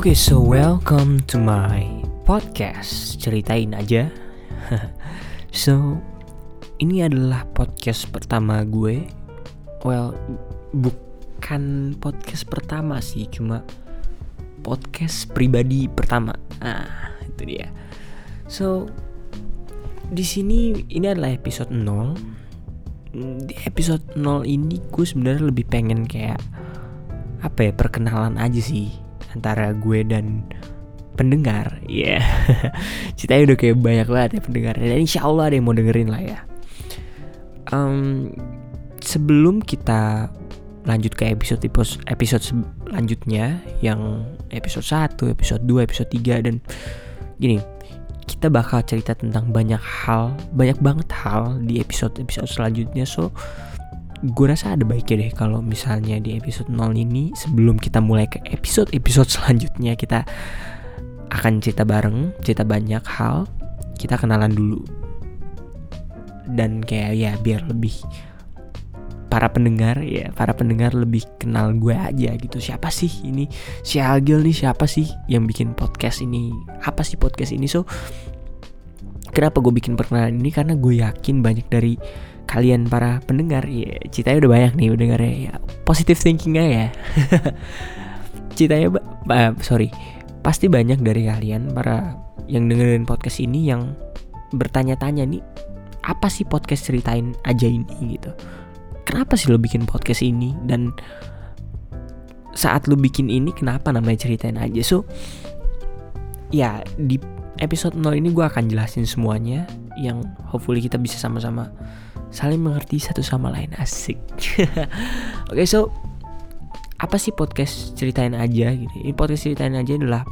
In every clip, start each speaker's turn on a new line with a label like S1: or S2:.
S1: Oke, okay, so welcome to my podcast. Ceritain aja. so, ini adalah podcast pertama gue. Well, bukan podcast pertama sih, cuma podcast pribadi pertama. Ah, itu dia. So, di sini ini adalah episode 0. Di episode 0 ini gue sebenarnya lebih pengen kayak apa ya perkenalan aja sih antara gue dan pendengar ya yeah. ceritanya udah kayak banyak banget ya pendengar dan insya Allah ada yang mau dengerin lah ya um, sebelum kita lanjut ke episode episode selanjutnya yang episode 1, episode 2, episode 3 dan gini kita bakal cerita tentang banyak hal, banyak banget hal di episode-episode selanjutnya. So, gue rasa ada baiknya deh kalau misalnya di episode 0 ini sebelum kita mulai ke episode-episode selanjutnya kita akan cerita bareng, cerita banyak hal, kita kenalan dulu. Dan kayak ya biar lebih para pendengar ya para pendengar lebih kenal gue aja gitu. Siapa sih ini? Si Agil nih siapa sih yang bikin podcast ini? Apa sih podcast ini? So kenapa gue bikin perkenalan ini? Karena gue yakin banyak dari kalian para pendengar ya ceritanya udah banyak nih pendengarnya ya positive thinking aja ya. Ceritanya uh, sorry pasti banyak dari kalian para yang dengerin podcast ini yang bertanya-tanya nih apa sih podcast ceritain aja ini gitu. Kenapa sih lo bikin podcast ini? Dan saat lo bikin ini kenapa namanya ceritain aja? So ya di episode 0 ini gue akan jelasin semuanya yang hopefully kita bisa sama-sama saling mengerti satu sama lain asik. Oke okay, so apa sih podcast ceritain aja gitu? Ini podcast ceritain aja adalah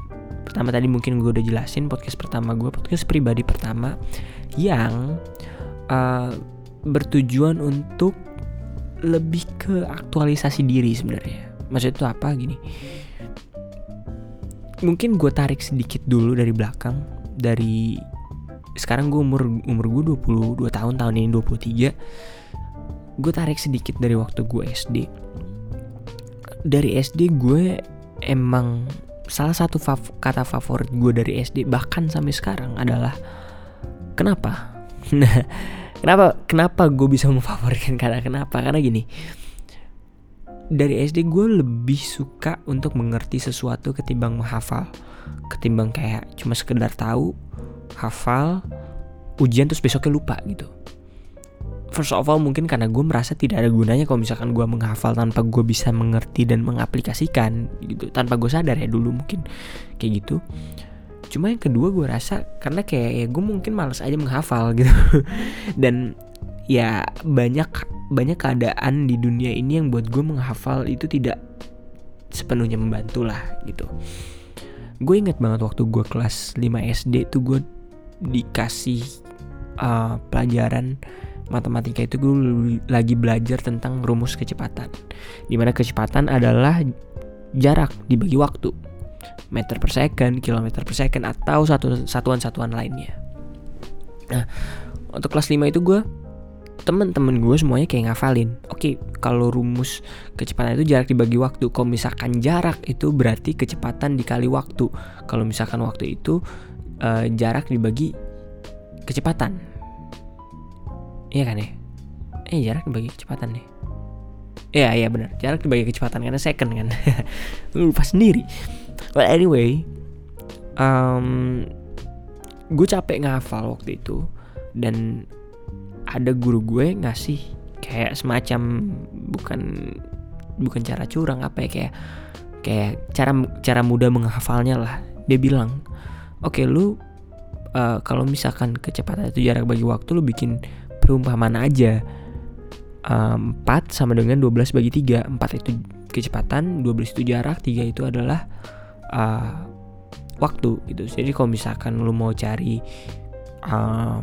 S1: pertama tadi mungkin gue udah jelasin podcast pertama gue podcast pribadi pertama yang uh, bertujuan untuk lebih ke aktualisasi diri sebenarnya. Maksud itu apa? Gini. Mungkin gue tarik sedikit dulu dari belakang dari sekarang gue umur umur gue 22 tahun tahun ini 23 gue tarik sedikit dari waktu gue SD dari SD gue emang salah satu fav kata favorit gue dari SD bahkan sampai sekarang adalah kenapa? Nah kenapa kenapa gue bisa memfavoritkan kata kenapa? Karena gini dari SD gue lebih suka untuk mengerti sesuatu ketimbang menghafal ketimbang kayak cuma sekedar tahu hafal ujian terus besoknya lupa gitu. First of all mungkin karena gue merasa tidak ada gunanya kalau misalkan gue menghafal tanpa gue bisa mengerti dan mengaplikasikan gitu. Tanpa gue sadar ya dulu mungkin kayak gitu. Cuma yang kedua gue rasa karena kayak ya gue mungkin males aja menghafal gitu. Dan ya banyak banyak keadaan di dunia ini yang buat gue menghafal itu tidak sepenuhnya membantu lah gitu gue inget banget waktu gue kelas 5 SD tuh gue dikasih uh, pelajaran matematika itu gue lagi belajar tentang rumus kecepatan di mana kecepatan adalah jarak dibagi waktu meter per second, kilometer per second atau satu satuan-satuan lainnya. Nah, untuk kelas 5 itu gue temen-temen gue semuanya kayak ngafalin. Oke, kalau rumus kecepatan itu jarak dibagi waktu. Kalau misalkan jarak itu berarti kecepatan dikali waktu. Kalau misalkan waktu itu uh, jarak dibagi kecepatan iya kan ya eh jarak dibagi kecepatan nih Iya iya benar jarak dibagi kecepatan karena second kan lupa sendiri well anyway um, gue capek ngafal waktu itu dan ada guru gue ngasih kayak semacam bukan bukan cara curang apa ya kayak kayak cara cara mudah menghafalnya lah. Dia bilang oke okay, lu uh, kalau misalkan kecepatan itu jarak bagi waktu lu bikin perumpamaan aja. 4 sama dengan 12 bagi 3 4 itu kecepatan 12 itu jarak 3 itu adalah uh, waktu gitu. Jadi kalau misalkan lu mau cari uh,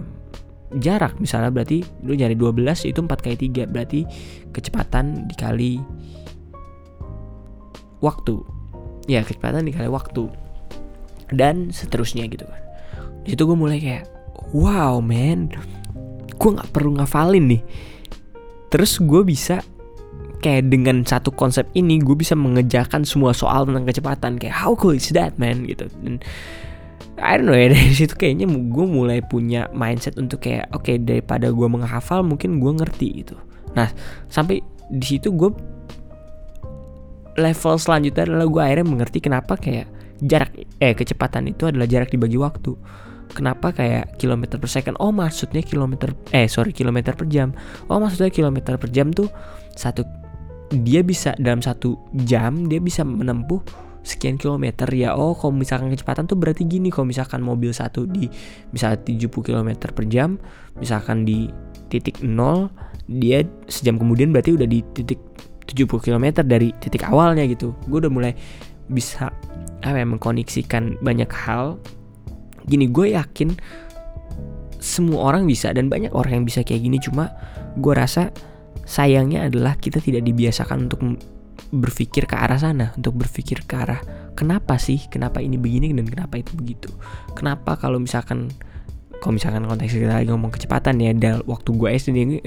S1: jarak. Misalnya berarti lu nyari 12 itu 4 kali 3 berarti kecepatan dikali waktu. Ya kecepatan dikali waktu. Dan seterusnya gitu kan. Itu gue mulai kayak wow man. Gue nggak perlu ngafalin nih. Terus gue bisa kayak dengan satu konsep ini gue bisa mengejakan semua soal tentang kecepatan. Kayak how cool is that man? Gitu. Dan I don't know ya dari situ kayaknya gue mulai punya mindset untuk kayak oke okay, daripada gue menghafal mungkin gue ngerti gitu. Nah sampai di situ gue level selanjutnya adalah gue akhirnya mengerti kenapa kayak jarak eh kecepatan itu adalah jarak dibagi waktu. Kenapa kayak kilometer per second? Oh maksudnya kilometer eh sorry kilometer per jam. Oh maksudnya kilometer per jam tuh satu dia bisa dalam satu jam dia bisa menempuh sekian kilometer ya oh kalau misalkan kecepatan tuh berarti gini kalau misalkan mobil satu di misalnya 70 km per jam misalkan di titik nol dia sejam kemudian berarti udah di titik 70 km dari titik awalnya gitu. Gue udah mulai bisa apa ya mengkoneksikan banyak hal. Gini gue yakin semua orang bisa dan banyak orang yang bisa kayak gini cuma gue rasa sayangnya adalah kita tidak dibiasakan untuk berpikir ke arah sana untuk berpikir ke arah kenapa sih kenapa ini begini dan kenapa itu begitu? Kenapa kalau misalkan kalau misalkan konteks kita lagi ngomong kecepatan ya dan waktu gue SD ini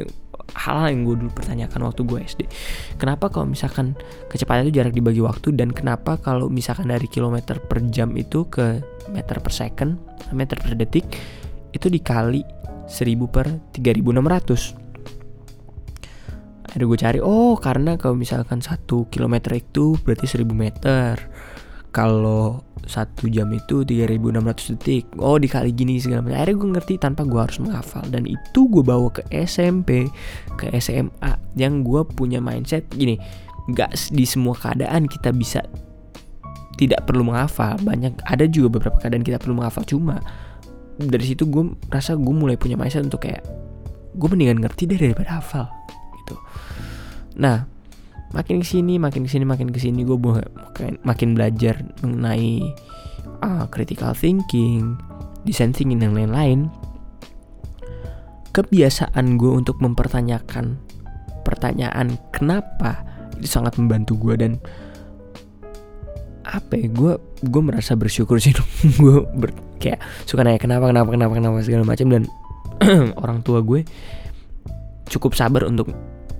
S1: hal-hal yang gue dulu pertanyakan waktu gue SD kenapa kalau misalkan kecepatan itu jarak dibagi waktu dan kenapa kalau misalkan dari kilometer per jam itu ke meter per second meter per detik itu dikali 1000 per 3600 ada gue cari oh karena kalau misalkan satu kilometer itu berarti 1000 meter. Kalau satu jam itu 3600 detik. Oh dikali gini segala macam. Akhirnya gue ngerti tanpa gue harus menghafal. Dan itu gue bawa ke SMP ke SMA yang gue punya mindset gini nggak di semua keadaan kita bisa tidak perlu menghafal. Banyak ada juga beberapa keadaan kita perlu menghafal. Cuma dari situ gue rasa gue mulai punya mindset untuk kayak gue mendingan ngerti deh daripada hafal nah makin ke sini makin ke sini makin ke sini gue makin, makin belajar mengenai uh, critical thinking design thinking dan lain-lain. Kebiasaan gue untuk mempertanyakan pertanyaan kenapa itu sangat membantu gue dan apa ya gue gue merasa bersyukur sih. Gue ber, kayak suka nanya kenapa kenapa kenapa kenapa segala macam dan orang tua gue cukup sabar untuk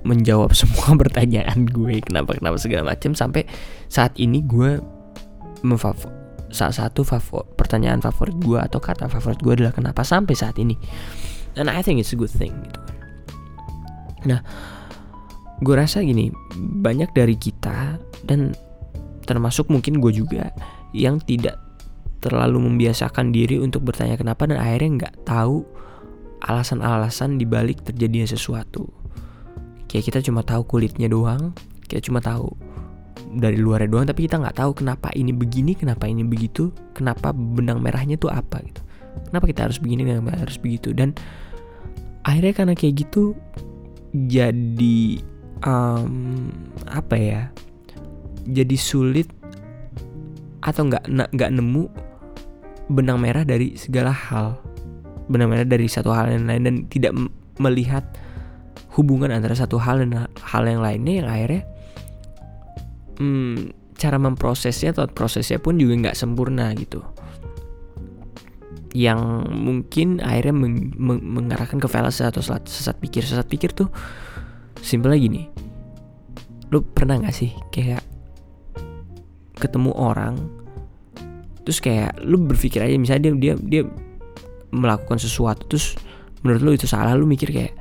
S1: menjawab semua pertanyaan gue kenapa kenapa segala macam sampai saat ini gue memfavor salah satu favor, pertanyaan favorit gue atau kata favorit gue adalah kenapa sampai saat ini. Dan I think it's a good thing gitu. Nah gue rasa gini banyak dari kita dan termasuk mungkin gue juga yang tidak terlalu membiasakan diri untuk bertanya kenapa dan akhirnya nggak tahu alasan-alasan dibalik terjadinya sesuatu kayak kita cuma tahu kulitnya doang kita cuma tahu dari luarnya doang tapi kita nggak tahu kenapa ini begini kenapa ini begitu kenapa benang merahnya tuh apa gitu. Kenapa kita harus begini kenapa harus begitu? Dan akhirnya karena kayak gitu jadi um, apa ya jadi sulit atau nggak nggak nemu benang merah dari segala hal benang merah dari satu hal yang lain dan tidak melihat hubungan antara satu hal dan hal yang lainnya yang akhirnya hmm, cara memprosesnya atau prosesnya pun juga nggak sempurna gitu. Yang mungkin akhirnya meng meng mengarahkan ke fallacy atau sesat, pikir. Sesat pikir tuh simpel lagi nih lu pernah nggak sih kayak ketemu orang terus kayak lu berpikir aja misalnya dia dia dia melakukan sesuatu terus menurut lu itu salah lu mikir kayak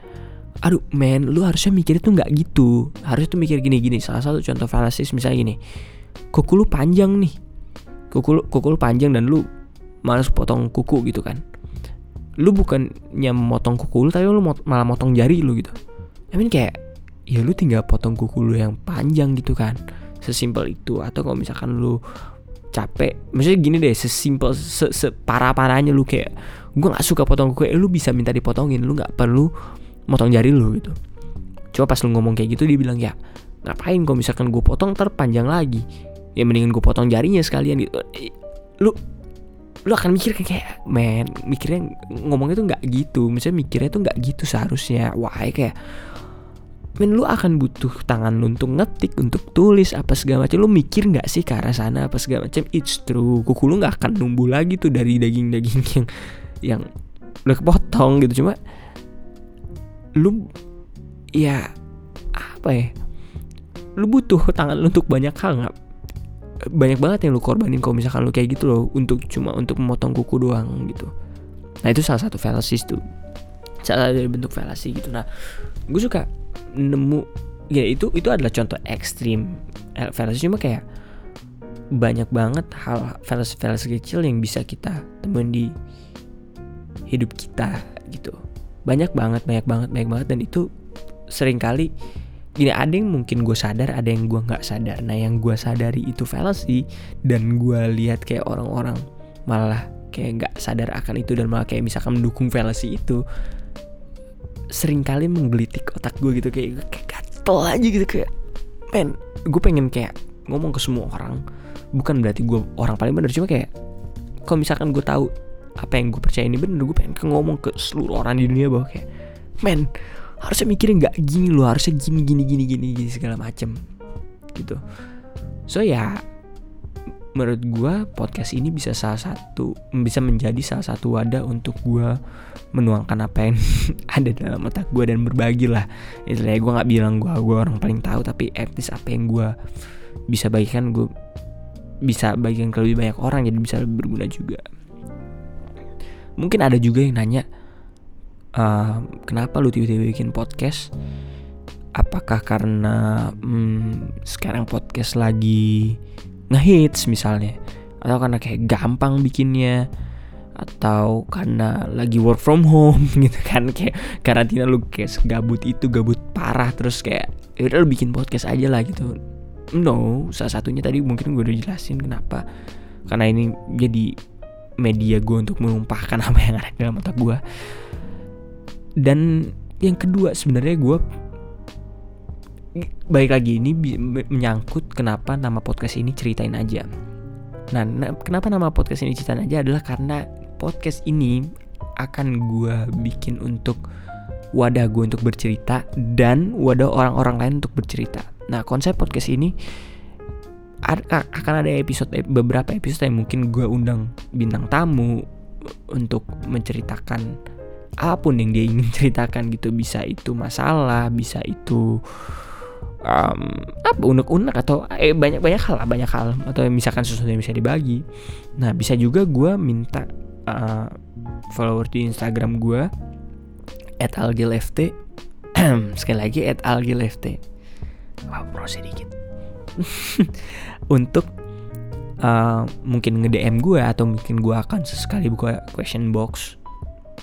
S1: aduh men lu harusnya mikir itu nggak gitu. Harusnya tuh mikir gini-gini salah satu contoh falasis misalnya gini. Kuku lu panjang nih. Kuku lu, kuku lu panjang dan lu malas potong kuku gitu kan. Lu bukannya motong kuku lu tapi lu mot malah motong jari lu gitu. I mean kayak ya lu tinggal potong kuku lu yang panjang gitu kan. Sesimpel itu. Atau kalau misalkan lu capek. Maksudnya gini deh sesimpel se separah parahnya lu kayak gue nggak suka potong kuku. Eh, lu bisa minta dipotongin. Lu nggak perlu motong jari lu gitu. Coba pas lu ngomong kayak gitu dia bilang ya ngapain kalau misalkan gue potong terpanjang lagi. Ya mendingan gue potong jarinya sekalian gitu. Lu lu akan mikir kayak men mikirnya ngomongnya tuh nggak gitu. Misalnya mikirnya tuh nggak gitu seharusnya. Wah kayak men lu akan butuh tangan lu untuk ngetik untuk tulis apa segala macam. Lu mikir nggak sih ke arah sana apa segala macam? It's true. Kuku lu nggak akan numbuh lagi tuh dari daging-daging yang yang udah kepotong gitu. Cuma lu ya apa ya? Lu butuh tangan untuk banyak hal nggak? Banyak banget yang lu korbanin kalau misalkan lu kayak gitu loh untuk cuma untuk memotong kuku doang gitu. Nah itu salah satu fallacy tuh salah dari bentuk fallacy gitu. Nah gue suka nemu ya itu itu adalah contoh ekstrim fallacy. Cuma kayak banyak banget hal fallacy fallacy kecil yang bisa kita temuin di hidup kita gitu banyak banget banyak banget banyak banget. Dan itu sering kali gini ada yang mungkin gue sadar ada yang gue nggak sadar. Nah yang gue sadari itu fallacy dan gue lihat kayak orang-orang malah kayak nggak sadar akan itu dan malah kayak misalkan mendukung fallacy itu sering kali menggelitik otak gue gitu. Kayak kayak gatel aja gitu kayak men gue pengen kayak ngomong ke semua orang. Bukan berarti gue orang paling benar cuma kayak kalau misalkan gue tahu apa yang gue percaya ini bener gue pengen ke ngomong ke seluruh orang di dunia bahwa kayak men harusnya mikirin nggak gini loh harusnya gini gini gini gini gini segala macem gitu. So ya menurut gue podcast ini bisa salah satu bisa menjadi salah satu wadah untuk gue menuangkan apa yang ada dalam otak gue dan berbagi lah. Istilahnya gue nggak bilang gue gue orang paling tahu tapi etis apa yang gue bisa bagikan gue bisa bagikan ke lebih banyak orang jadi bisa lebih berguna juga mungkin ada juga yang nanya uh, kenapa lu tiba-tiba bikin podcast? Apakah karena hmm, sekarang podcast lagi ngehits misalnya? Atau karena kayak gampang bikinnya? Atau karena lagi work from home? Gitu kan kayak karantina lu kayak gabut itu gabut parah terus kayak ya udah lu bikin podcast aja lah gitu. No salah satunya tadi mungkin gue udah jelasin kenapa. Karena ini jadi media gue untuk menumpahkan apa yang ada dalam otak gue dan yang kedua sebenarnya gue baik lagi ini menyangkut kenapa nama podcast ini ceritain aja. Nah, kenapa nama podcast ini ceritain aja adalah karena podcast ini akan gue bikin untuk wadah gue untuk bercerita dan wadah orang-orang lain untuk bercerita. Nah, konsep podcast ini akan ada episode beberapa episode yang mungkin gue undang bintang tamu untuk menceritakan apa pun yang dia ingin ceritakan gitu. Bisa itu masalah bisa itu um, apa unek-unek atau eh, banyak banyak hal banyak hal. Atau misalkan sesuatu yang bisa dibagi. Nah bisa juga gue minta uh, follower di Instagram gue at algilft. Sekali lagi at algilft. Wow sedikit untuk uh, mungkin nge DM gue atau mungkin gue akan sesekali buka question box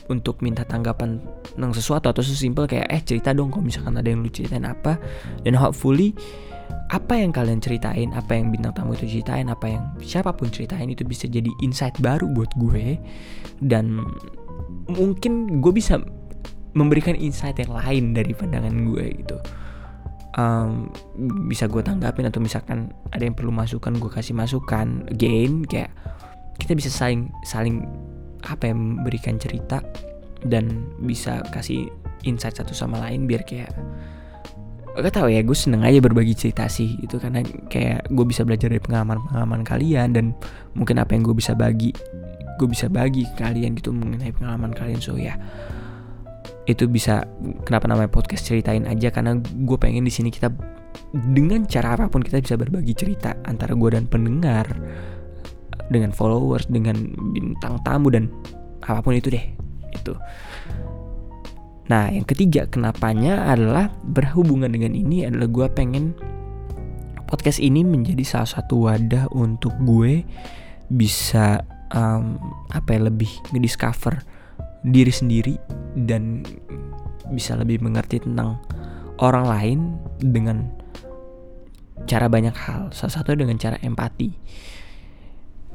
S1: untuk minta tanggapan tentang sesuatu atau sesimpel kayak eh cerita dong kalau misalkan ada yang lu ceritain apa dan hopefully apa yang kalian ceritain, apa yang bintang tamu itu ceritain, apa yang siapa pun ceritain itu bisa jadi insight baru buat gue dan mungkin gue bisa memberikan insight yang lain dari pandangan gue gitu. Um, bisa gue tanggapin atau misalkan ada yang perlu masukan gue kasih masukan. Again kayak kita bisa saling saling apa yang memberikan cerita dan bisa kasih insight satu sama lain biar kayak gak tau ya gue seneng aja berbagi cerita sih itu karena kayak gue bisa belajar dari pengalaman-pengalaman kalian dan mungkin apa yang gue bisa bagi gue bisa bagi ke kalian gitu mengenai pengalaman kalian. So ya itu bisa kenapa namanya podcast ceritain aja. Karena gue pengen di sini kita dengan cara apa pun kita bisa berbagi cerita antara gue dan pendengar dengan followers dengan bintang tamu dan apa pun itu deh itu nah yang ketiga kenapanya adalah berhubungan dengan ini adalah gue pengen podcast ini menjadi salah satu wadah untuk gue bisa um, apa ya lebih ngediscover diri sendiri dan bisa lebih mengerti tentang orang lain dengan cara banyak hal. Salah satu dengan cara empati.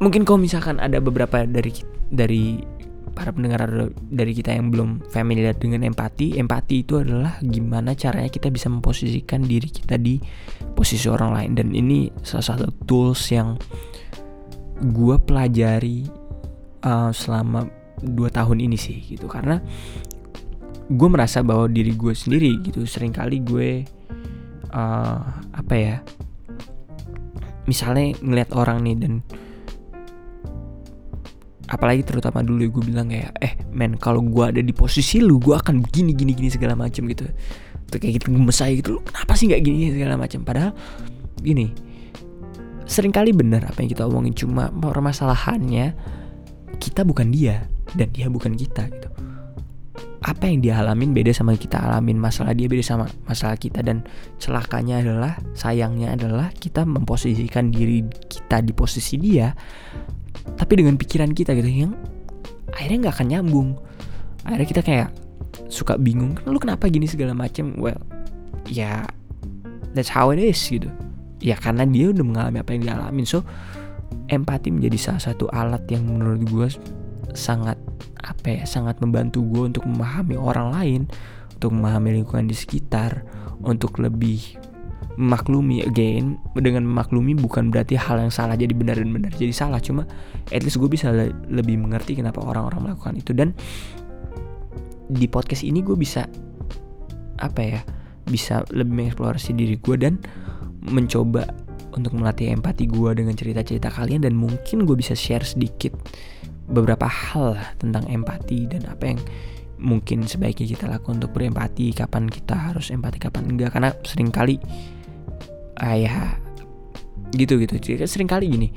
S1: Mungkin kalau misalkan ada beberapa dari dari para pendengar dari kita yang belum familiar dengan empati, empati itu adalah gimana caranya kita bisa memposisikan diri kita di posisi orang lain. Dan ini salah satu tools yang gue pelajari uh, selama dua tahun ini sih gitu. Karena gue merasa bahwa diri gue sendiri gitu sering kali gue uh, apa ya misalnya ngeliat orang nih dan apalagi terutama dulu gue bilang kayak eh men kalau gue ada di posisi lu gue akan begini gini gini segala macam gitu. Tuh kayak gitu gemes aja gitu lu kenapa sih nggak gini segala macam padahal gini sering kali bener apa yang kita omongin cuma permasalahannya kita bukan dia dan dia bukan kita gitu. Apa yang dia alamin beda sama kita alamin. Masalah dia beda sama masalah kita. Dan celakanya adalah sayangnya adalah kita memposisikan diri kita di posisi dia tapi dengan pikiran kita gitu. Yang akhirnya nggak akan nyambung. Akhirnya kita kayak suka bingung lu kenapa gini segala macam well ya that's how it is gitu. Ya karena dia udah mengalami apa yang dia alamin. So empati menjadi salah satu alat yang menurut gue sangat apa ya sangat membantu gue untuk memahami orang lain untuk memahami lingkungan di sekitar untuk lebih memaklumi again dengan memaklumi bukan berarti hal yang salah jadi benar dan benar jadi salah cuma at least gue bisa le lebih mengerti kenapa orang-orang melakukan itu. Dan di podcast ini gue bisa apa ya bisa lebih mengeksplorasi diri gue dan mencoba untuk melatih empati gue dengan cerita-cerita kalian dan mungkin gue bisa share sedikit beberapa hal tentang empati dan apa yang mungkin sebaiknya kita lakukan untuk berempati kapan kita harus empati kapan enggak. Karena sering kali ah, ya gitu gitu sering kali gini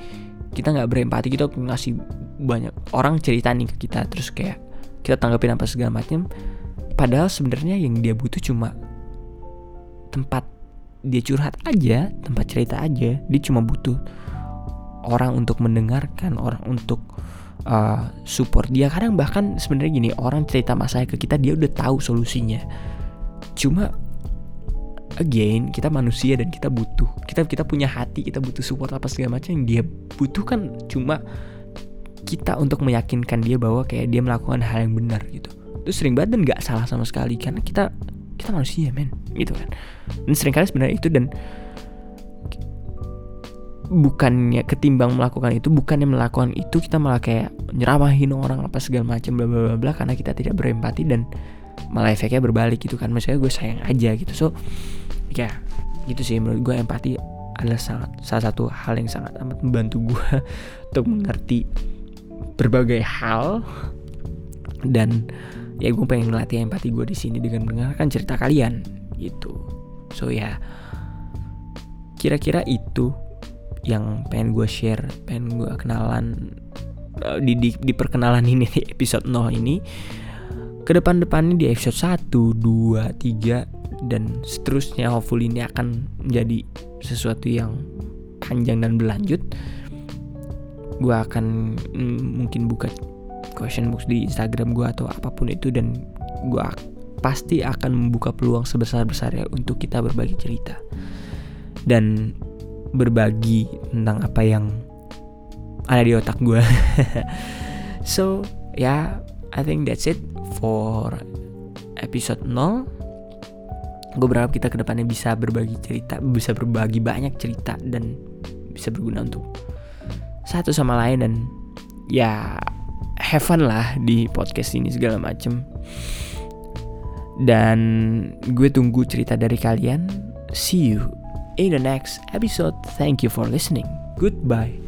S1: kita nggak berempati kita ngasih banyak orang cerita nih ke kita terus kayak kita tanggapin apa segala macam padahal sebenarnya yang dia butuh cuma tempat dia curhat aja tempat cerita aja. Dia cuma butuh orang untuk mendengarkan orang untuk uh, support dia. Kadang bahkan sebenarnya gini orang cerita masalah ke kita dia udah tahu solusinya. Cuma again kita manusia dan kita butuh kita kita punya hati kita butuh support apa segala macam yang dia butuhkan cuma kita untuk meyakinkan dia bahwa kayak dia melakukan hal yang benar gitu. Itu sering banget dan nggak salah sama sekali karena kita kita manusia men gitu kan. Dan sering kali sebenarnya itu dan bukannya ketimbang melakukan itu bukannya melakukan itu kita malah kayak nyeramahin orang apa segala macam bla bla bla karena kita tidak berempati dan malah efeknya berbalik gitu kan. Misalnya gue sayang aja gitu. So ya gitu sih menurut gue empati adalah sangat salah satu hal yang sangat amat membantu gue untuk mengerti berbagai hal. Dan ya gue pengen melatih empati gue di sini dengan mendengarkan cerita kalian gitu. So ya kira-kira itu yang pengen gue share, pengen gue kenalan uh, di, di, di perkenalan ini di episode 0 ini. Ke depan-depannya di episode 1, 2, 3 dan seterusnya hopefully ini akan menjadi sesuatu yang panjang dan berlanjut. Gue akan mm, mungkin buka question box di Instagram gue atau apa pun itu dan gue pasti akan membuka peluang sebesar-besarnya untuk kita berbagi cerita. Dan berbagi tentang apa yang ada di otak gue. so, ya, yeah, I think that's it for episode 0. Gue berharap kita ke depannya bisa berbagi cerita, bisa berbagi banyak cerita dan bisa berguna untuk satu sama lain dan ya have fun lah di podcast ini segala macem. Dan gue tunggu cerita dari kalian. See you in the next episode. Thank you for listening. Goodbye.